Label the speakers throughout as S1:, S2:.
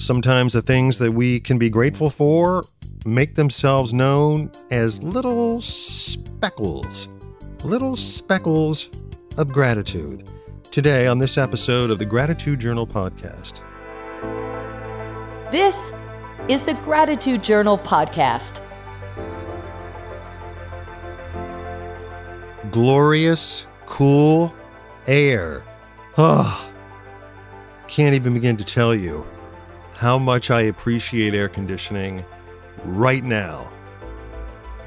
S1: Sometimes the things that we can be grateful for make themselves known as little speckles, little speckles of gratitude. Today, on this episode of the Gratitude Journal podcast.
S2: This is the Gratitude Journal podcast.
S1: Glorious, cool air. Ah, can't even begin to tell you how much I appreciate air conditioning right now.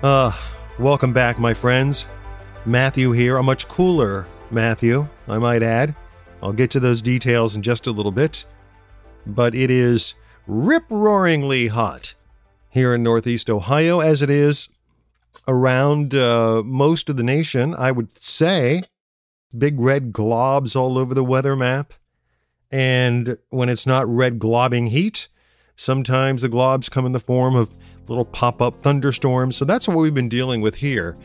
S1: Uh, welcome back, my friends. Matthew here, a much cooler Matthew, I might add. I'll get to those details in just a little bit. But it is rip roaringly hot here in Northeast Ohio, as it is around uh, most of the nation, I would say. Big red globs all over the weather map. And when it's not red globbing heat, sometimes the globs come in the form of little pop up thunderstorms. So that's what we've been dealing with here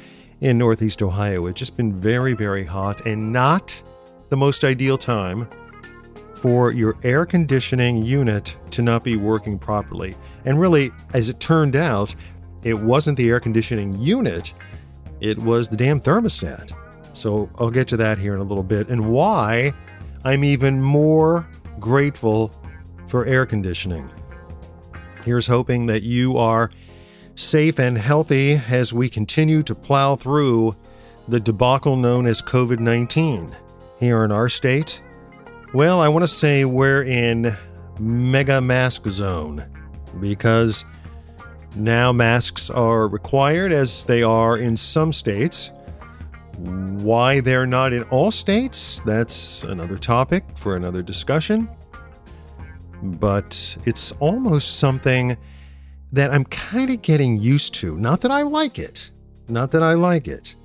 S1: in Northeast Ohio. It's just been very, very hot and not the most ideal time for your air conditioning unit to not be working properly. And really, as it turned out, it wasn't the air conditioning unit, it was the damn thermostat. So I'll get to that here in a little bit and why I'm even more grateful for air conditioning. Here's hoping that you are safe and healthy as we continue to plow through the debacle known as COVID 19 here in our state. Well, I want to say we're in mega mask zone because now masks are required as they are in some states. Why they're not in all states, that's another topic for another discussion. But it's almost something that I'm kind of getting used to. Not that I like it, not that I like it.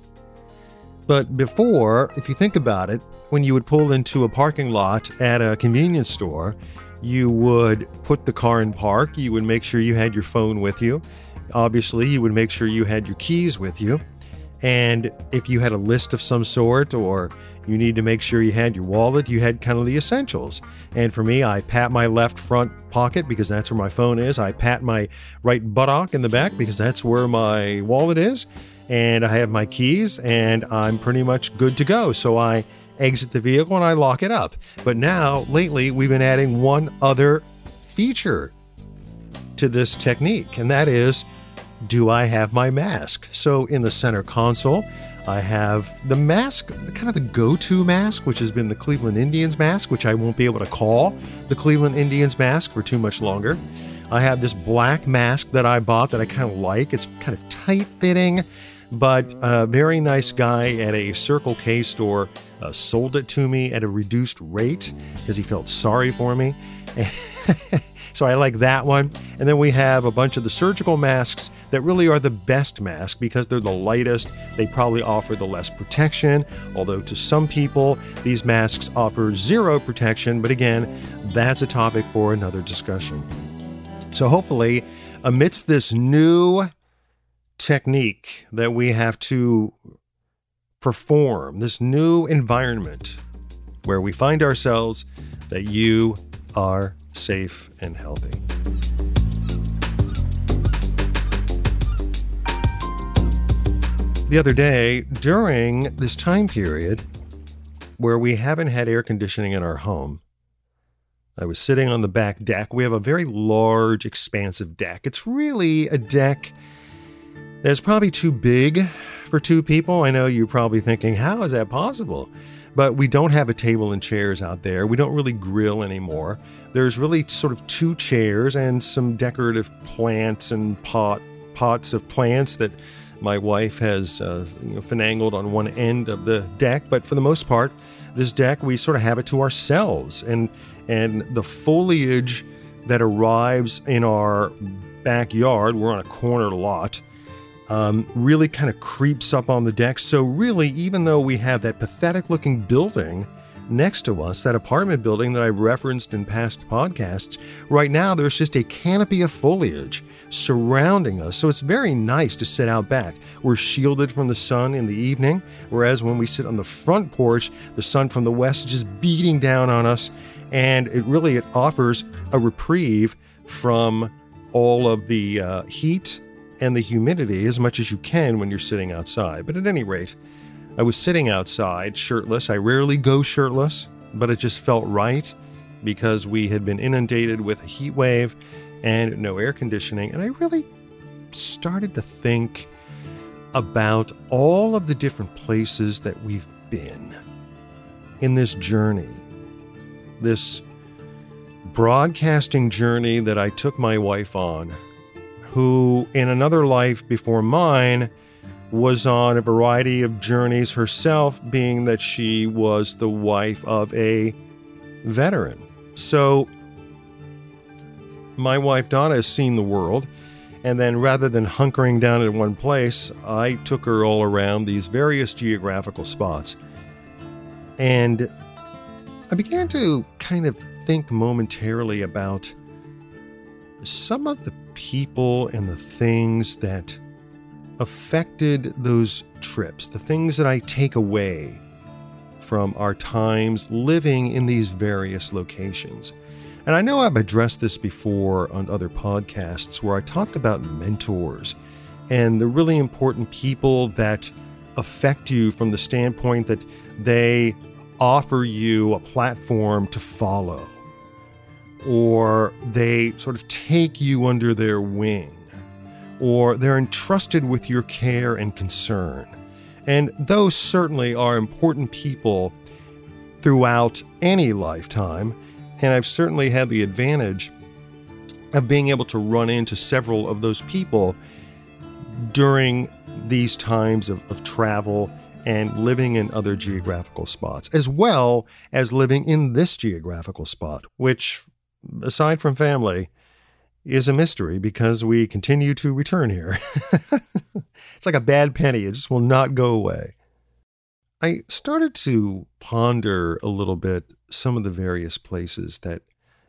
S1: But before, if you think about it, when you would pull into a parking lot at a convenience store, you would put the car in park, you would make sure you had your phone with you. Obviously, you would make sure you had your keys with you. And if you had a list of some sort or you need to make sure you had your wallet, you had kind of the essentials. And for me, I pat my left front pocket because that's where my phone is. I pat my right buttock in the back because that's where my wallet is. And I have my keys and I'm pretty much good to go. So I exit the vehicle and I lock it up. But now, lately, we've been adding one other feature to this technique, and that is do I have my mask? So in the center console, I have the mask, kind of the go to mask, which has been the Cleveland Indians mask, which I won't be able to call the Cleveland Indians mask for too much longer. I have this black mask that I bought that I kind of like. It's kind of tight fitting, but a very nice guy at a Circle K store uh, sold it to me at a reduced rate because he felt sorry for me. so I like that one. And then we have a bunch of the surgical masks that really are the best mask because they're the lightest. They probably offer the less protection, although to some people, these masks offer zero protection. But again, that's a topic for another discussion. So hopefully, amidst this new technique that we have to perform, this new environment where we find ourselves, that you are safe and healthy. The other day, during this time period where we haven't had air conditioning in our home, I was sitting on the back deck. We have a very large, expansive deck. It's really a deck that's probably too big for two people. I know you're probably thinking, how is that possible? But we don't have a table and chairs out there. We don't really grill anymore. There's really sort of two chairs and some decorative plants and pot pots of plants that my wife has uh, you know, finangled on one end of the deck. But for the most part, this deck we sort of have it to ourselves, and and the foliage that arrives in our backyard. We're on a corner lot um, really kind of creeps up on the deck. So, really, even though we have that pathetic looking building next to us, that apartment building that I've referenced in past podcasts, right now there's just a canopy of foliage surrounding us. So, it's very nice to sit out back. We're shielded from the sun in the evening, whereas when we sit on the front porch, the sun from the west is just beating down on us And it really it offers a reprieve from all of the uh, heat and the humidity as much as you can when you're sitting outside. But at any rate, I was sitting outside shirtless. I rarely go shirtless, but it just felt right because we had been inundated with a heat wave and no air conditioning. And I really started to think about all of the different places that we've been in this journey, this broadcasting journey that I took my wife on, who in another life before mine was on a variety of journeys herself, being that she was the wife of a veteran. So, my wife Donna has seen the world, and then rather than hunkering down in one place, I took her all around these various geographical spots. And I began to kind of think momentarily about some of the people and the things that affected those trips, the things that I take away from our times living in these various locations. And I know I've addressed this before on other podcasts where I talked about mentors and the really important people that affect you from the standpoint that they offer you a platform to follow or they sort of take you under their wing or they're entrusted with your care and concern. And those certainly are important people throughout any lifetime. And I've certainly had the advantage of being able to run into several of those people during these times of, of travel and living in other geographical spots, as well as living in this geographical spot, which, aside from family, is a mystery because we continue to return here. it's like a bad penny, it just will not go away. I started to ponder a little bit some of the various places that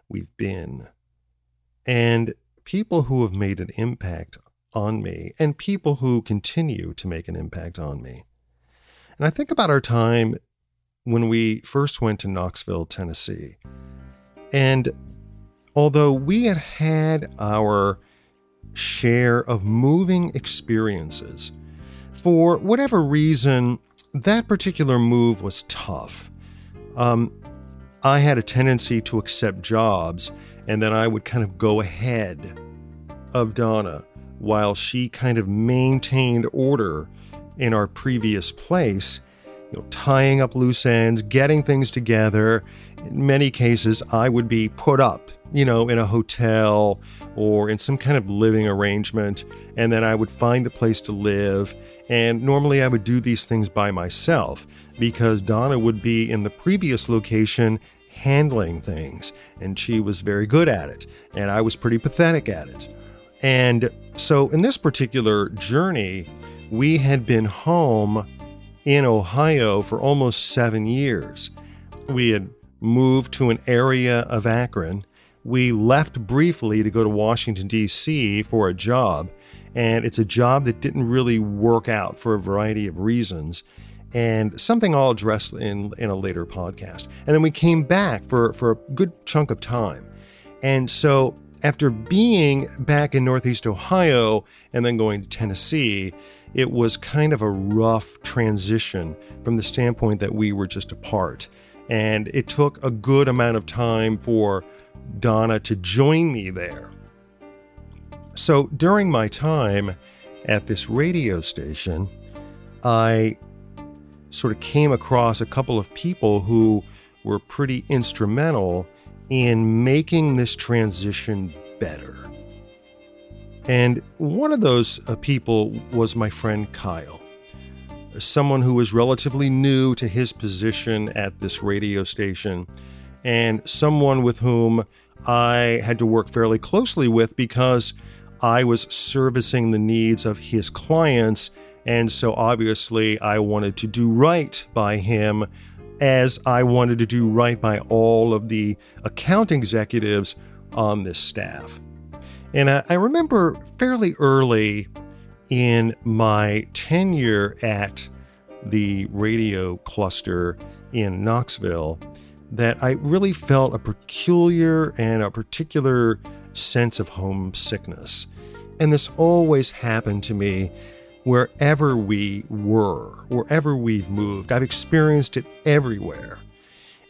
S1: we've been and people who have made an impact on me and people who continue to make an impact on me. And I think about our time when we first went to Knoxville, Tennessee. And although we had had our share of moving experiences, for whatever reason, that particular move was tough. Um, I had a tendency to accept jobs, and then I would kind of go ahead of Donna while she kind of maintained order in our previous place, you know, tying up loose ends, getting things together. In many cases, I would be put up, you know, in a hotel or in some kind of living arrangement, and then I would find a place to live. And normally I would do these things by myself because Donna would be in the previous location handling things, and she was very good at it, and I was pretty pathetic at it. And so in this particular journey, we had been home in Ohio for almost seven years. We had moved to an area of Akron. We left briefly to go to Washington, D.C. for a job, and it's a job that didn't really work out for a variety of reasons. And something I'll address in, in a later podcast. And then we came back for, for a good chunk of time. And so after being back in Northeast Ohio and then going to Tennessee, it was kind of a rough transition from the standpoint that we were just apart. And it took a good amount of time for Donna to join me there. So during my time at this radio station, I sort of came across a couple of people who were pretty instrumental in making this transition better. And one of those uh, people was my friend Kyle, someone who was relatively new to his position at this radio station, and someone with whom I had to work fairly closely with because I was servicing the needs of his clients. And so obviously, I wanted to do right by him as I wanted to do right by all of the account executives on this staff. And I, I remember fairly early in my tenure at the radio cluster in Knoxville that I really felt a peculiar and a particular sense of homesickness. And this always happened to me wherever we were, wherever we've moved. I've experienced it everywhere.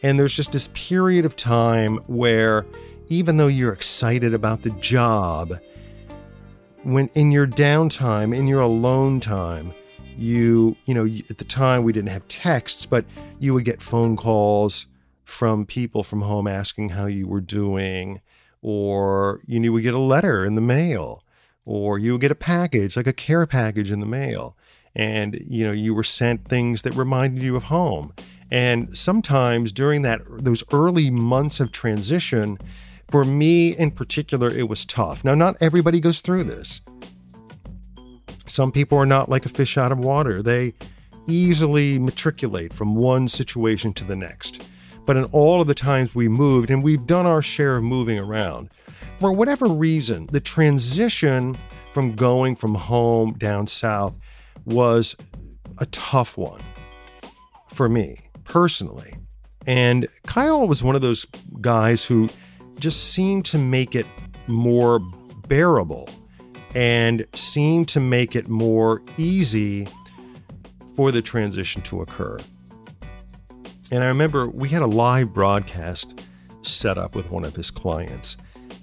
S1: And there's just this period of time where, even though you're excited about the job, when in your downtime, in your alone time, you, you know, at the time we didn't have texts, but you would get phone calls from people from home asking how you were doing, or you, you would get a letter in the mail or you would get a package, like a care package in the mail. And, you know, you were sent things that reminded you of home. And sometimes during that those early months of transition, for me in particular, it was tough. Now, not everybody goes through this. Some people are not like a fish out of water. They easily matriculate from one situation to the next. But in all of the times we moved, and we've done our share of moving around, for whatever reason, the transition from going from home down south was a tough one for me personally. And Kyle was one of those guys who just seemed to make it more bearable and seemed to make it more easy for the transition to occur. And I remember we had a live broadcast set up with one of his clients.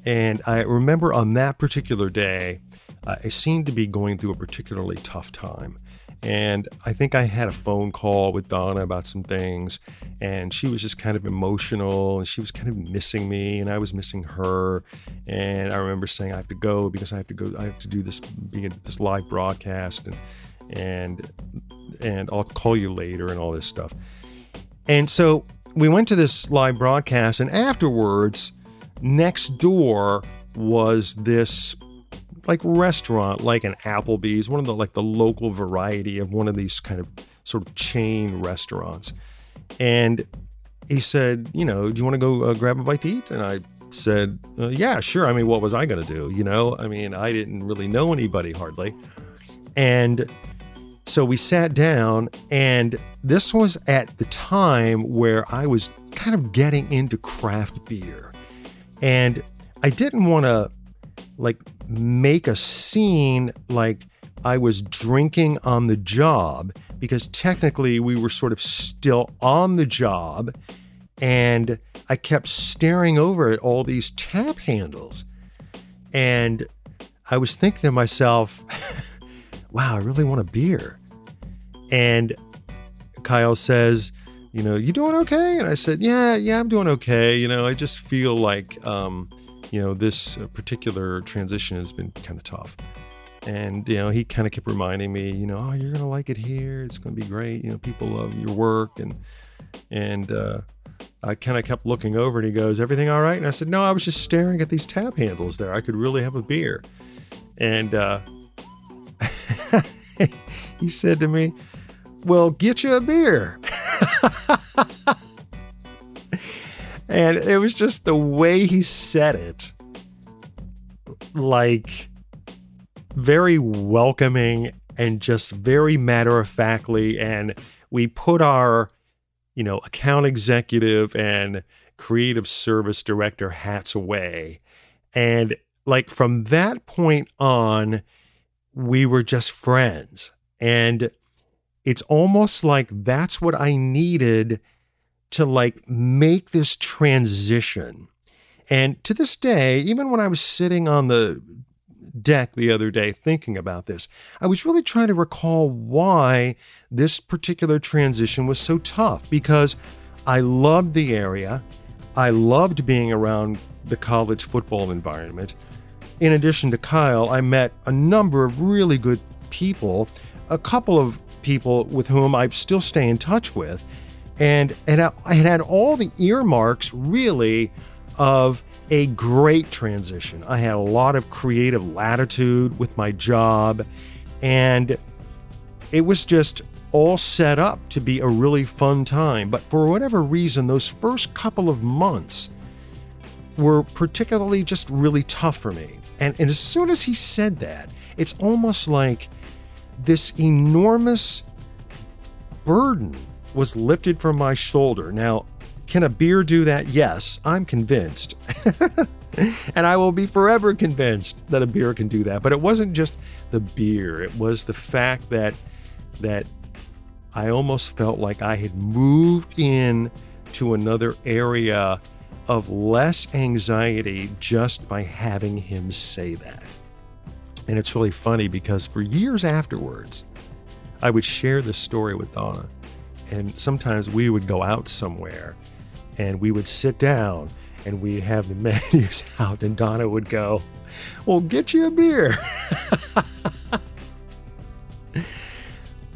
S1: And I remember on that particular day, uh, I seemed to be going through a particularly tough time. And I think I had a phone call with Donna about some things, and she was just kind of emotional and she was kind of missing me, and I was missing her. And I remember saying, I have to go because I have to go, I have to do this, being this live broadcast, and, and, and I'll call you later, and all this stuff. And so we went to this live broadcast, and afterwards, next door was this like restaurant, like an Applebee's, one of the like the local variety of one of these kind of sort of chain restaurants. And he said, you know, do you want to go uh, grab a bite to eat? And I said, uh, yeah, sure. I mean, what was I going to do? You know, I mean, I didn't really know anybody hardly. And so we sat down, and this was at the time where I was kind of getting into craft beer. And I didn't want to like make a scene like I was drinking on the job because technically we were sort of still on the job and I kept staring over at all these tap handles. And I was thinking to myself, wow, I really want a beer. And Kyle says, you know, you doing okay? And I said, yeah, yeah, I'm doing okay. You know, I just feel like, um, you know, this uh, particular transition has been kind of tough. And, you know, he kind of kept reminding me, you know, oh, you're going to like it here. It's going to be great. You know, people love your work. And, and, uh, I kind of kept looking over and he goes, everything all right? And I said, no, I was just staring at these tap handles there. I could really have a beer. And, uh, he said to me, well, get you a beer. and it was just the way he said it like very welcoming and just very matter of factly and we put our you know account executive and creative service director hats away. And like from that point on we were just friends. And it's almost like that's what I needed to like make this transition. And to this day, even when I was sitting on the deck the other day thinking about this, I was really trying to recall why this particular transition was so tough because I loved the area. I loved being around the college football environment. In addition to Kyle, I met a number of really good people, a couple of people with whom I still stay in touch with. And, and I had all the earmarks really of a great transition. I had a lot of creative latitude with my job, and it was just all set up to be a really fun time. But for whatever reason, those first couple of months were particularly just really tough for me. And, and as soon as he said that, it's almost like this enormous burden was lifted from my shoulder. Now, Can a beer do that? Yes, I'm convinced. and I will be forever convinced that a beer can do that. But it wasn't just the beer, it was the fact that that I almost felt like I had moved in to another area of less anxiety just by having him say that. And it's really funny because for years afterwards, I would share this story with Donna. And sometimes we would go out somewhere and we would sit down and we'd have the menus out, and Donna would go, Well, get you a beer.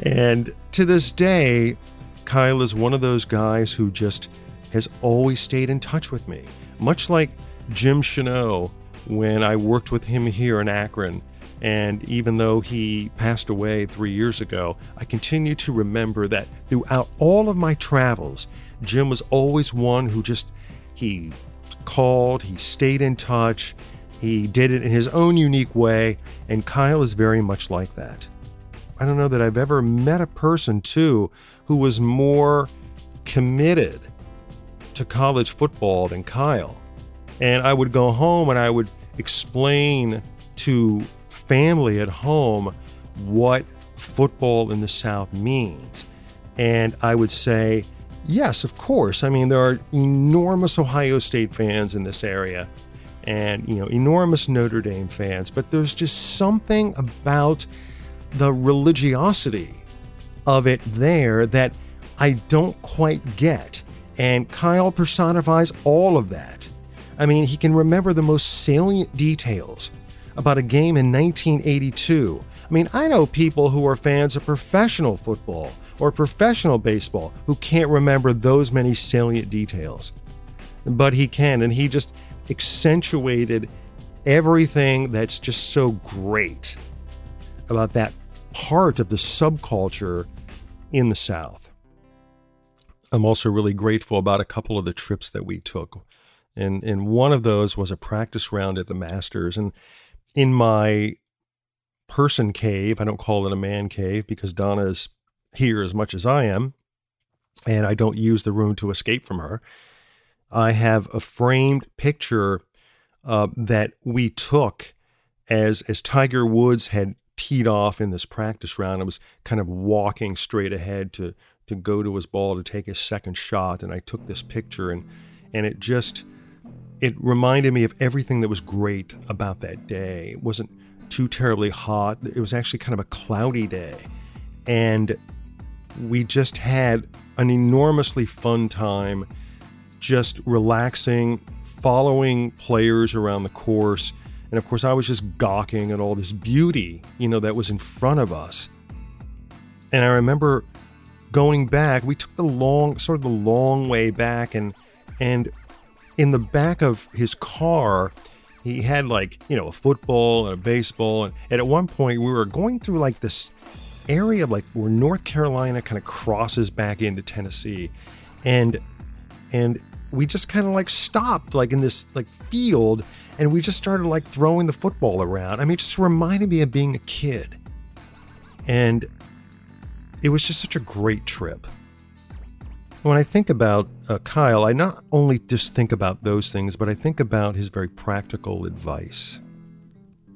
S1: and to this day, Kyle is one of those guys who just has always stayed in touch with me, much like Jim Chanot when I worked with him here in Akron. And even though he passed away three years ago, I continue to remember that throughout all of my travels, Jim was always one who just, he called, he stayed in touch, he did it in his own unique way, and Kyle is very much like that. I don't know that I've ever met a person, too, who was more committed to college football than Kyle. And I would go home and I would explain to family at home what football in the South means. And I would say, yes, of course. I mean, there are enormous Ohio State fans in this area and, you know, enormous Notre Dame fans, but there's just something about the religiosity of it there that I don't quite get. And Kyle personifies all of that. I mean, he can remember the most salient details about a game in 1982. I mean, I know people who are fans of professional football or professional baseball who can't remember those many salient details. But he can, and he just accentuated everything that's just so great about that part of the subculture in the South. I'm also really grateful about a couple of the trips that we took. And, and one of those was a practice round at the Masters. And in my person cave, I don't call it a man cave because Donna is here as much as I am, and I don't use the room to escape from her. I have a framed picture uh, that we took as as Tiger Woods had teed off in this practice round. I was kind of walking straight ahead to to go to his ball to take his second shot, and I took this picture, and and it just it reminded me of everything that was great about that day. It wasn't too terribly hot. It was actually kind of a cloudy day, and we just had an enormously fun time, just relaxing, following players around the course and of course, I was just gawking at all this beauty, you know, that was in front of us. And I remember going back, we took the long, sort of the long way back, and and in the back of his car, he had like, you know, a football and a baseball. And, and at one point, we were going through like this area, like where North Carolina kind of crosses back into Tennessee. And and we just kind of like stopped like in this like field and we just started like throwing the football around. I mean, it just reminded me of being a kid. And it was just such a great trip. When I think about uh, Kyle, I not only just think about those things, but I think about his very practical advice.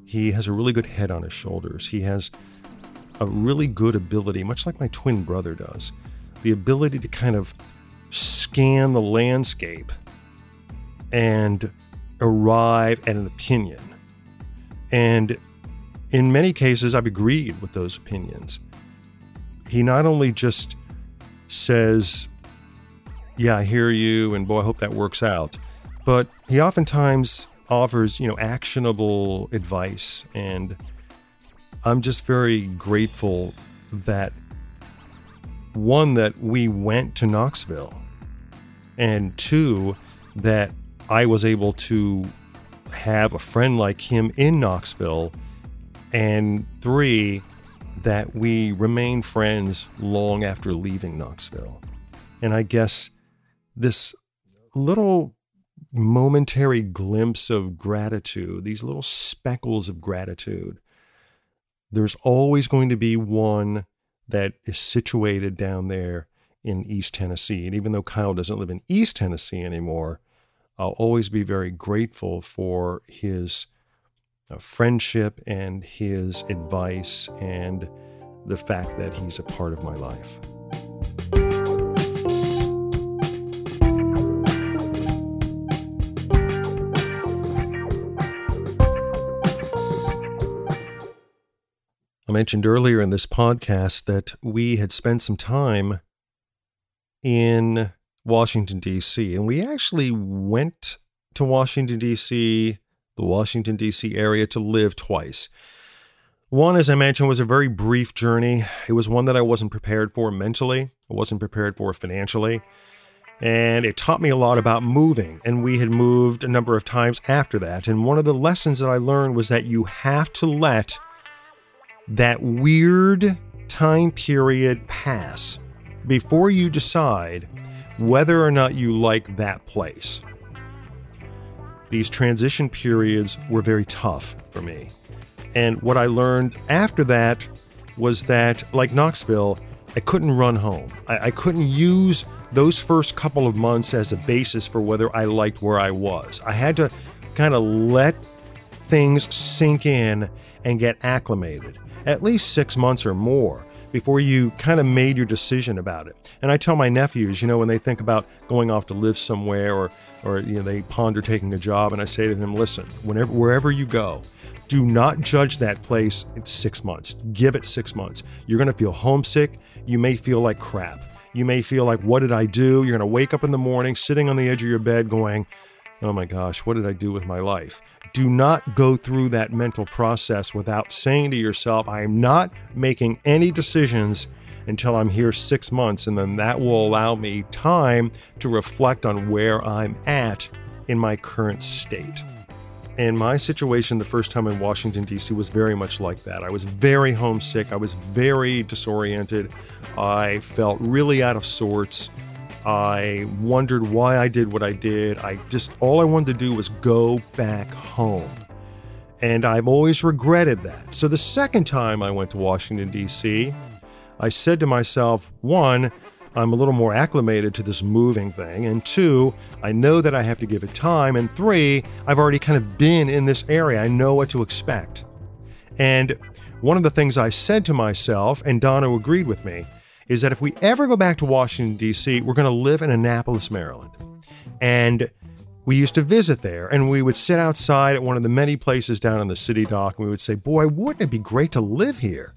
S1: He has a really good head on his shoulders. He has a really good ability, much like my twin brother does, the ability to kind of scan the landscape and arrive at an opinion. And in many cases, I've agreed with those opinions. He not only just says, Yeah, I hear you, and boy, I hope that works out, but he oftentimes offers, you know, actionable advice. And I'm just very grateful that one, that we went to Knoxville, and two, that I was able to have a friend like him in Knoxville, and three, that we remain friends long after leaving Knoxville. And I guess this little momentary glimpse of gratitude, these little speckles of gratitude, there's always going to be one that is situated down there in East Tennessee. And even though Kyle doesn't live in East Tennessee anymore, I'll always be very grateful for his uh, friendship and his advice and the fact that he's a part of my life. I mentioned earlier in this podcast that we had spent some time in Washington, D.C., and we actually went to Washington, D.C., the Washington, D.C. area to live twice. One, as I mentioned, was a very brief journey. It was one that I wasn't prepared for mentally, I wasn't prepared for financially. And it taught me a lot about moving. And we had moved a number of times after that. And one of the lessons that I learned was that you have to let that weird time period pass before you decide whether or not you like that place. These transition periods were very tough for me. And what I learned after that was that, like Knoxville, I couldn't run home. I, I couldn't use those first couple of months as a basis for whether I liked where I was. I had to kind of let things sink in and get acclimated, at least six months or more before you kind of made your decision about it. And I tell my nephews, you know, when they think about going off to live somewhere or, or you know, they ponder taking a job, and I say to them, listen, whenever, wherever you go, do not judge that place in six months. Give it six months. You're going to feel homesick. You may feel like crap. You may feel like, what did I do? You're going to wake up in the morning, sitting on the edge of your bed, going, oh my gosh, what did I do with my life? Do not go through that mental process without saying to yourself, I am not making any decisions until I'm here six months, and then that will allow me time to reflect on where I'm at in my current state. And my situation the first time in Washington, D.C. was very much like that. I was very homesick. I was very disoriented. I felt really out of sorts. I wondered why I did what I did. I just, all I wanted to do was go back home. And I've always regretted that. So the second time I went to Washington, D.C., I said to myself, one, I'm a little more acclimated to this moving thing. And two, I know that I have to give it time. And three, I've already kind of been in this area. I know what to expect. And one of the things I said to myself, and Donna agreed with me, is that if we ever go back to Washington, D.C., we're going to live in Annapolis, Maryland. And we used to visit there and we would sit outside at one of the many places down on the city dock and we would say, Boy, wouldn't it be great to live here?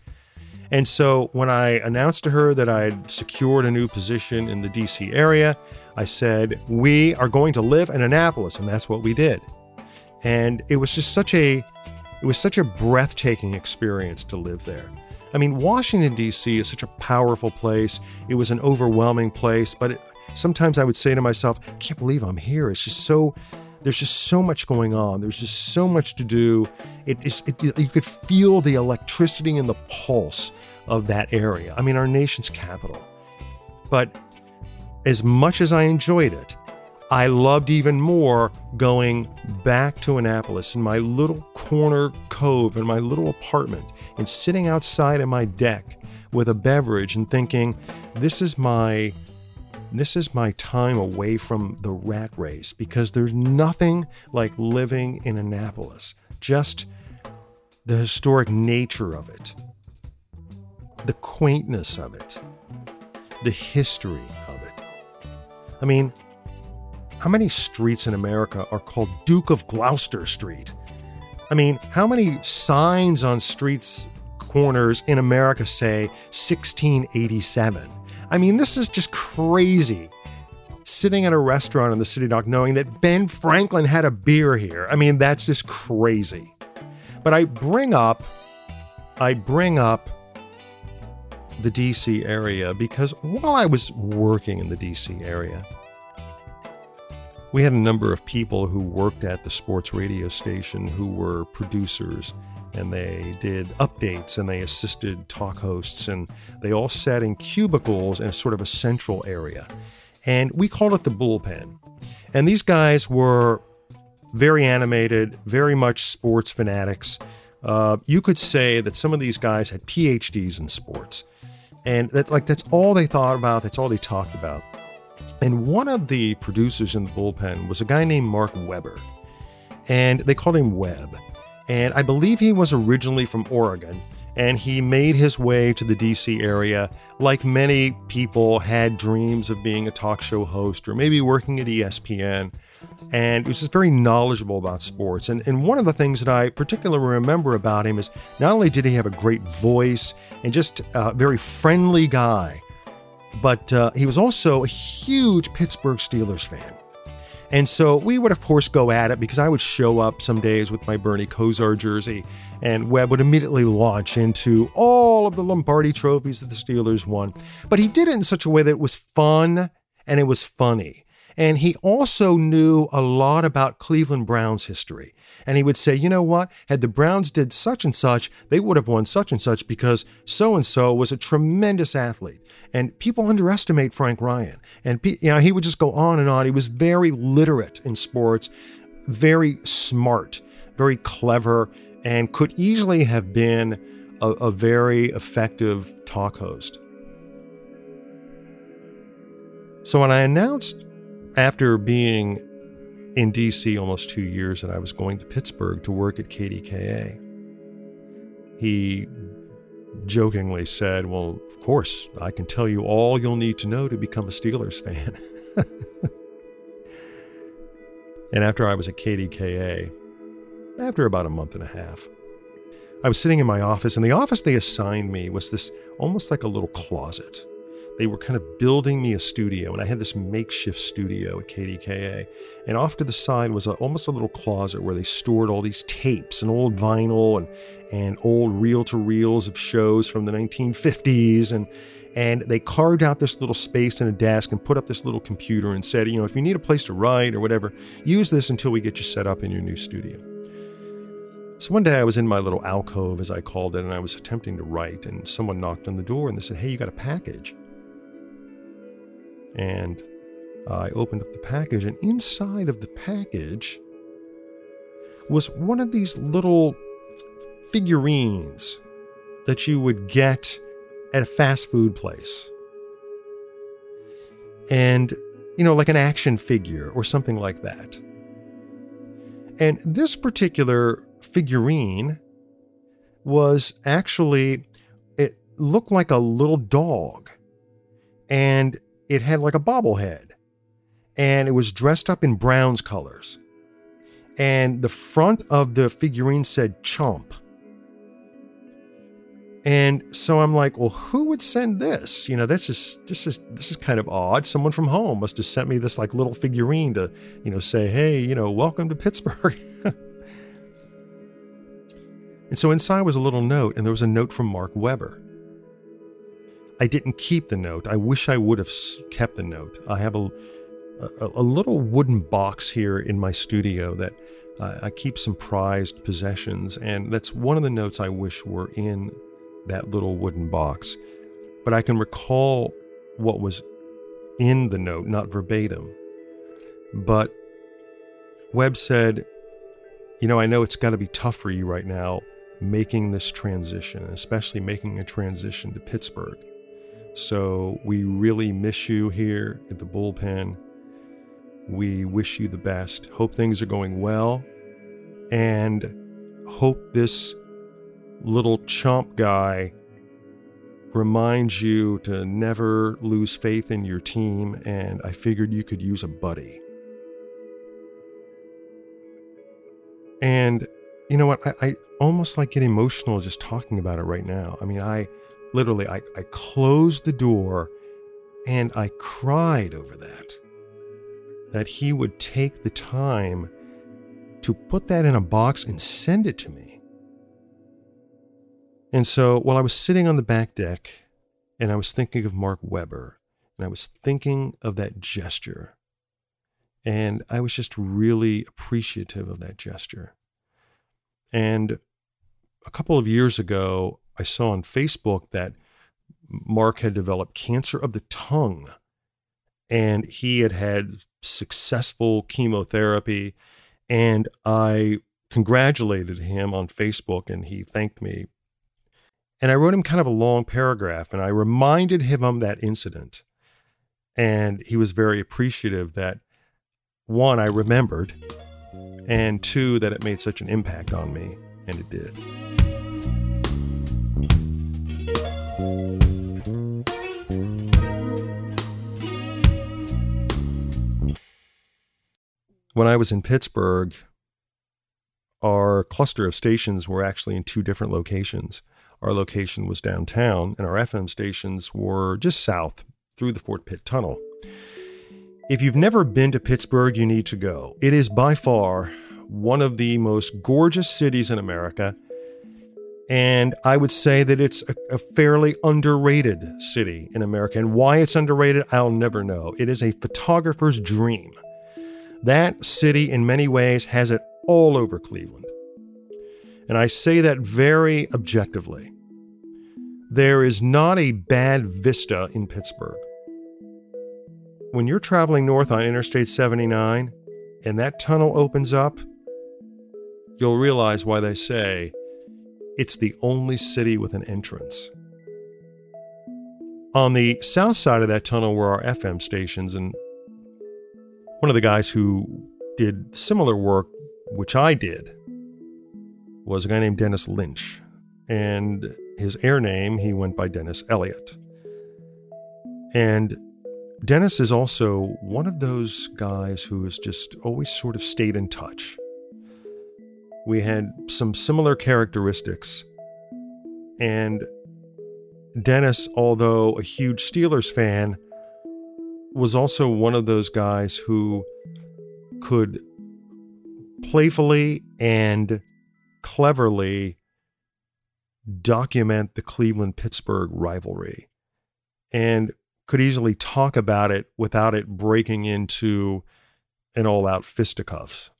S1: And so when I announced to her that I had secured a new position in the DC area, I said, We are going to live in Annapolis. And that's what we did. And it was just such a it was such a breathtaking experience to live there. I mean, Washington, D.C. is such a powerful place. It was an overwhelming place, but it, sometimes I would say to myself, I can't believe I'm here. It's just so, there's just so much going on. There's just so much to do. It, it, you could feel the electricity and the pulse of that area. I mean, our nation's capital. But as much as I enjoyed it, I loved even more going back to Annapolis in my little corner cove in my little apartment and sitting outside on my deck with a beverage and thinking, this is my this is my time away from the rat race because there's nothing like living in Annapolis. Just the historic nature of it, the quaintness of it, the history of it. I mean, how many streets in America are called Duke of Gloucester Street? I mean, how many signs on streets corners in America say 1687? I mean, this is just crazy. Sitting at a restaurant in the city dock knowing that Ben Franklin had a beer here. I mean, that's just crazy. But I bring up I bring up the DC area because while I was working in the DC area, we had a number of people who worked at the sports radio station who were producers and they did updates and they assisted talk hosts and they all sat in cubicles in sort of a central area. And we called it the bullpen. And these guys were very animated, very much sports fanatics. Uh, you could say that some of these guys had PhDs in sports. And that's like that's all they thought about, that's all they talked about. And one of the producers in the bullpen was a guy named Mark Weber. And they called him Webb. And I believe he was originally from Oregon and he made his way to the DC area. Like many people, had dreams of being a talk show host or maybe working at ESPN. And he was just very knowledgeable about sports. And, and one of the things that I particularly remember about him is not only did he have a great voice and just a very friendly guy, but uh, he was also a huge Pittsburgh Steelers fan. And so we would, of course, go at it because I would show up some days with my Bernie Kosar jersey, and Webb would immediately launch into all of the Lombardi trophies that the Steelers won. But he did it in such a way that it was fun and it was funny. And he also knew a lot about Cleveland Browns history. And he would say, you know what? Had the Browns did such and such, they would have won such and such because so and so was a tremendous athlete. And people underestimate Frank Ryan. And you know, he would just go on and on. He was very literate in sports, very smart, very clever, and could easily have been a, a very effective talk host. So when I announced after being in DC almost two years and I was going to Pittsburgh to work at KDKA, he jokingly said, Well, of course, I can tell you all you'll need to know to become a Steelers fan. and after I was at KDKA, after about a month and a half, I was sitting in my office, and the office they assigned me was this almost like a little closet they were kind of building me a studio, and I had this makeshift studio at KDKA. And off to the side was a, almost a little closet where they stored all these tapes and old vinyl and, and old reel to reels of shows from the 1950s. And, and they carved out this little space in a desk and put up this little computer and said, you know, if you need a place to write or whatever, use this until we get you set up in your new studio. So one day I was in my little alcove, as I called it, and I was attempting to write, and someone knocked on the door and they said, Hey, you got a package. And I opened up the package, and inside of the package was one of these little figurines that you would get at a fast food place. And, you know, like an action figure or something like that. And this particular figurine was actually, it looked like a little dog. And it had like a bobblehead and it was dressed up in Browns colors. And the front of the figurine said chomp. And so I'm like, well, who would send this? You know, that's just this is this is kind of odd. Someone from home must have sent me this like little figurine to, you know, say, hey, you know, welcome to Pittsburgh. and so inside was a little note, and there was a note from Mark Weber. I didn't keep the note. I wish I would have kept the note. I have a, a, a little wooden box here in my studio that uh, I keep some prized possessions, and that's one of the notes I wish were in that little wooden box. But I can recall what was in the note, not verbatim. But Webb said, You know, I know it's got to be tough for you right now making this transition, especially making a transition to Pittsburgh. So we really miss you here at the bullpen. We wish you the best. Hope things are going well. And hope this little chomp guy reminds you to never lose faith in your team. And I figured you could use a buddy. And you know what? I, I almost like get emotional just talking about it right now. I mean, I literally, I, I closed the door and I cried over that. That he would take the time to put that in a box and send it to me. And so while I was sitting on the back deck and I was thinking of Mark Weber and I was thinking of that gesture, and I was just really appreciative of that gesture. And a couple of years ago, I saw on Facebook that Mark had developed cancer of the tongue and he had had successful chemotherapy. And I congratulated him on Facebook and he thanked me. And I wrote him kind of a long paragraph and I reminded him of that incident. And he was very appreciative that one, I remembered, and two, that it made such an impact on me. And it did. When I was in Pittsburgh, our cluster of stations were actually in two different locations. Our location was downtown, and our FM stations were just south through the Fort Pitt Tunnel. If you've never been to Pittsburgh, you need to go. It is by far one of the most gorgeous cities in America, and I would say that it's a, a, fairly underrated city in America. And why it's underrated, I'll never know. It is a photographer's dream. That city, in many ways, has it all over Cleveland. And I say that very objectively. There is not a bad vista in Pittsburgh. When you're traveling north on Interstate 79 and that tunnel opens up, you'll realize why they say it's the only city with an entrance. On the south side of that tunnel were our FM stations, and one of the guys who did similar work, which I did, was a guy named Dennis Lynch. And his air name, he went by Dennis Elliott. And Dennis is also one of those guys who has just always sort of stayed in touch. We had some similar characteristics. And Dennis, although a huge Steelers fan, was also one of those guys who could playfully and cleverly document the Cleveland Pittsburgh rivalry and could easily talk about it without it breaking into an all out fisticuffs.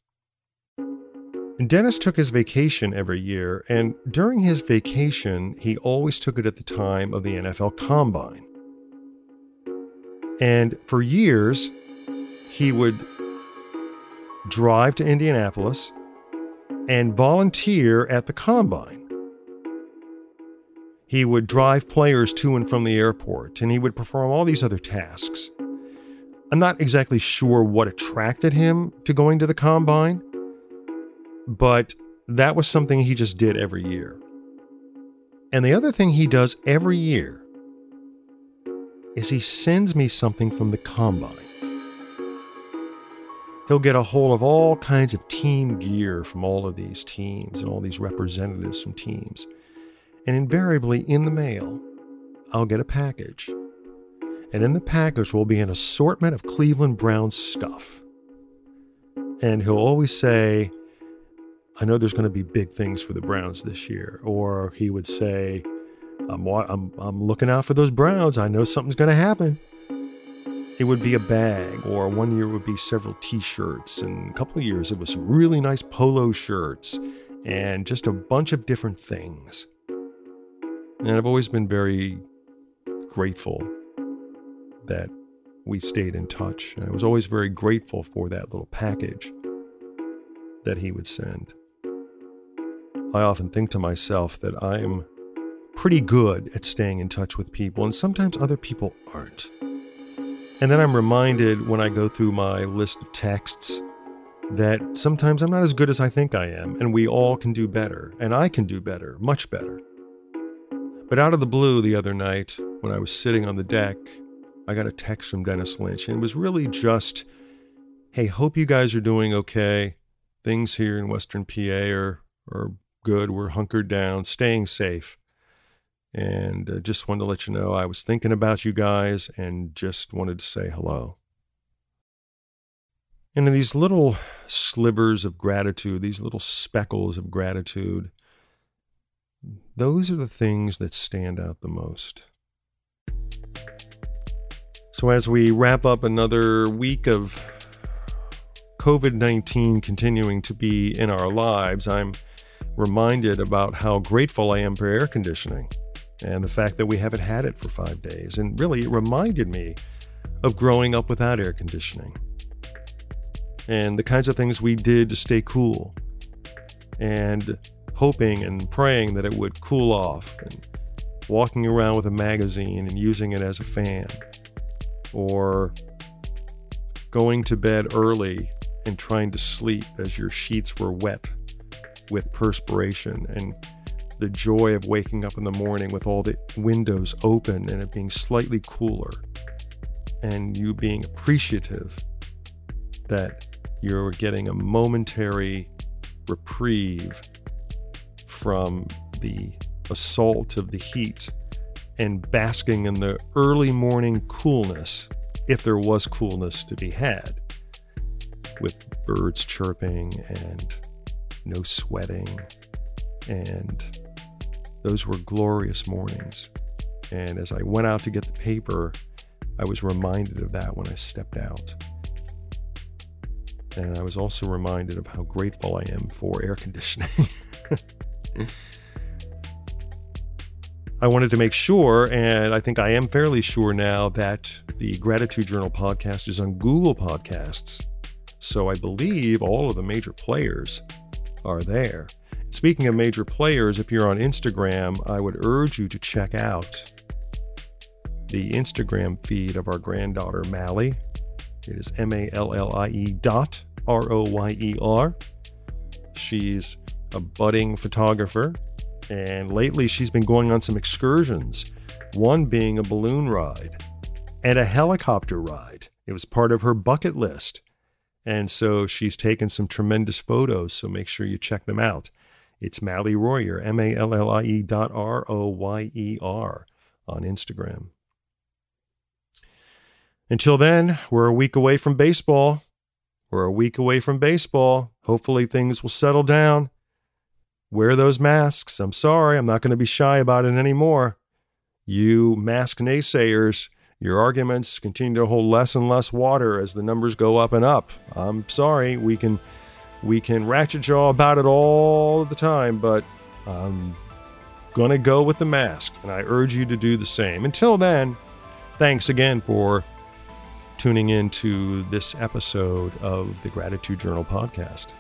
S1: Dennis took his vacation every year, and during his vacation, he always took it at the time of the NFL Combine. And for years, he would drive to Indianapolis and volunteer at the combine. He would drive players to and from the airport, and he would perform all these other tasks. I'm not exactly sure what attracted him to going to the combine, but that was something he just did every year. And the other thing he does every year is he sends me something from the combine. He'll get a hold of all kinds of team gear from all of these teams and all these representatives from teams. And invariably in the mail, I'll get a package. And in the package will be an assortment of Cleveland Browns stuff. And he'll always say, I know there's going to be big things for the Browns this year. Or he would say, I'm, I'm, I'm looking out for those Browns. I know something's going to happen. It would be a bag, or one year would be several t shirts, and a couple of years it was some really nice polo shirts, and just a bunch of different things. And I've always been very grateful that we stayed in touch. And I was always very grateful for that little package that he would send. I often think to myself that I'm pretty good at staying in touch with people, and sometimes other people aren't. And then I'm reminded when I go through my list of texts that sometimes I'm not as good as I think I am, and we all can do better, and I can do better, much better. But out of the blue the other night, when I was sitting on the deck, I got a text from Dennis Lynch, and it was really just, hey, hope you guys are doing okay. Things here in Western PA are, are good. We're hunkered down, staying safe. And uh, just wanted to let you know I was thinking about you guys and just wanted to say hello. And in these little slivers of gratitude, these little speckles of gratitude, those are the things that stand out the most. So, as we wrap up another week of COVID 19 continuing to be in our lives, I'm reminded about how grateful I am for air conditioning and the fact that we haven't had it for five days. And really, it reminded me of growing up without air conditioning and the kinds of things we did to stay cool and hoping and praying that it would cool off and walking around with a magazine and using it as a fan, or going to bed early and trying to sleep as your sheets were wet with perspiration and the joy of waking up in the morning with all the windows open and it being slightly cooler and you being appreciative that you're getting a momentary reprieve from the assault of the heat and basking in the early morning coolness, if there was coolness to be had, with birds chirping and no sweating. And those were glorious mornings. And as I went out to get the paper, I was reminded of that when I stepped out. And I was also reminded of how grateful I am for air conditioning. I wanted to make sure, and I think I am fairly sure now, that the Gratitude Journal podcast is on Google Podcasts. So I believe all of the major players are there. Speaking of major players, if you're on Instagram, I would urge you to check out the Instagram feed of our granddaughter, Mallie. It is M A L L I E dot R O Y E R. She's a budding photographer, and lately she's been going on some excursions, one being a balloon ride and a helicopter ride. It was part of her bucket list. And so she's taken some tremendous photos, so make sure you check them out. It's Mallie Royer, M A L L I E dot R O Y E R on Instagram. Until then, we're a week away from baseball. We're a week away from baseball. Hopefully, things will settle down. Wear those masks. I'm sorry, I'm not going to be shy about it anymore. You mask naysayers, your arguments continue to hold less and less water as the numbers go up and up. I'm sorry, we can we can ratchet jaw about it all the time, but I'm gonna go with the mask, and I urge you to do the same. Until then, thanks again for tuning in to this episode of the Gratitude Journal podcast.